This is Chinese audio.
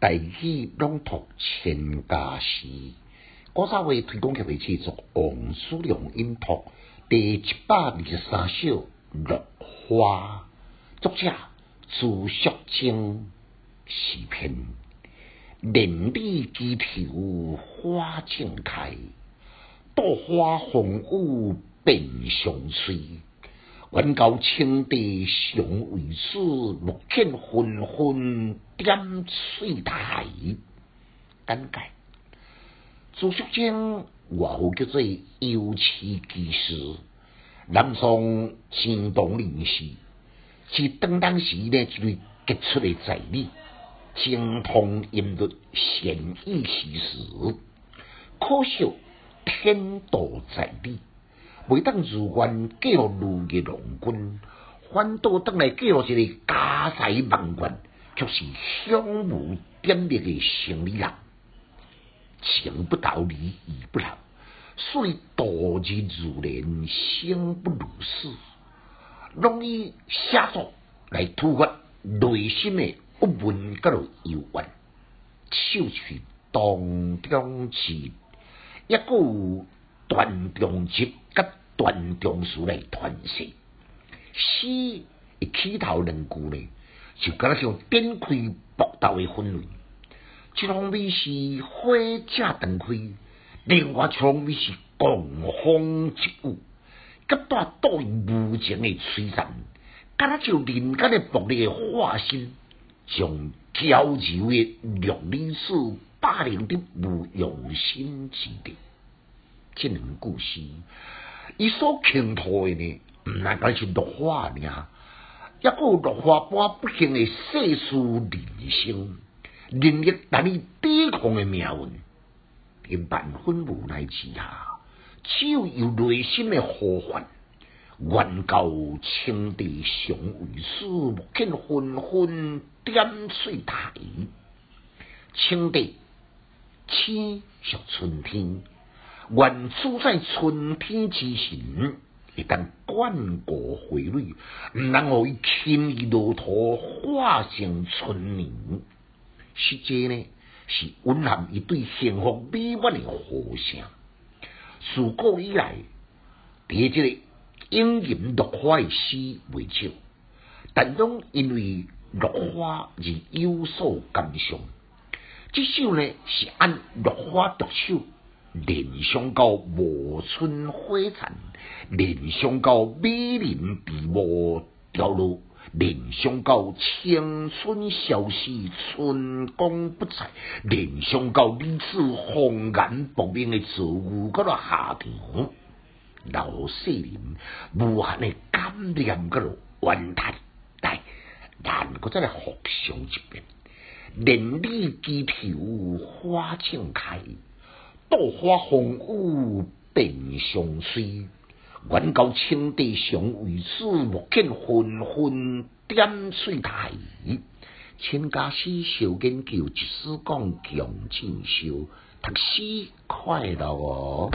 大语朗读千家诗，古早话推广协会制作王叔良音读第一百二十三首《落花》，作者朱淑清，诗篇。连理枝头花正开，稻花红雾变相随。远高清帝尚未死，目见纷纷点翠台。简介：朱淑清外号叫做幽痴技师，南宋青东人士，是当当时呢一位杰出的才女，精通音律，善于诗词，可惜天妒才女。未当如愿嫁予如意郎君，反倒倒来嫁予一个家财万贯却是享无点滴的生理人。情不道离，义不劳，所以度日如年，生不如死，容易写作来突发内心的郁闷甲落幽怨，手取当中词，一有断中集甲断中书来传世。诗一起头两句呢，就敢若像点开搏斗的氛围。一方面是火车灯开，另外一方面是狂风疾雨，甲带倒无情的摧残，敢若就人间的暴力的化身，将娇柔的六女士霸凌得无用心之地。这两故事，伊所倾吐的呢，毋单单是落花尔，也有落花般不幸的世事人生。能力难以抵抗的命运，在万分无奈之下，只有由内心的呼唤，愿教青地尚未死，目见纷纷点翠台。青帝，青属春天，愿处在春天之前，一旦冠过回蕊，毋能互伊轻易落土，化成春泥。实际呢，是蕴含一对幸福美满的和声。自古以来，伫即个应吟落花的诗未少，但拢因为落花而有所感伤。这首呢，是按落花独秀，联想到暮春花残，联想到美人闭目凋落。联想到青春消逝，春光不再；联想到彼此红颜薄命的遭遇，嗰落下场，老世人无限的感念，嗰落怨叹。但但我再来复诵一遍：连理枝头花正开，稻花红雾并相随。远高青地上为此，莫见纷纷点翠台。千家诗小研究，一丝讲强进修，读书快乐哦。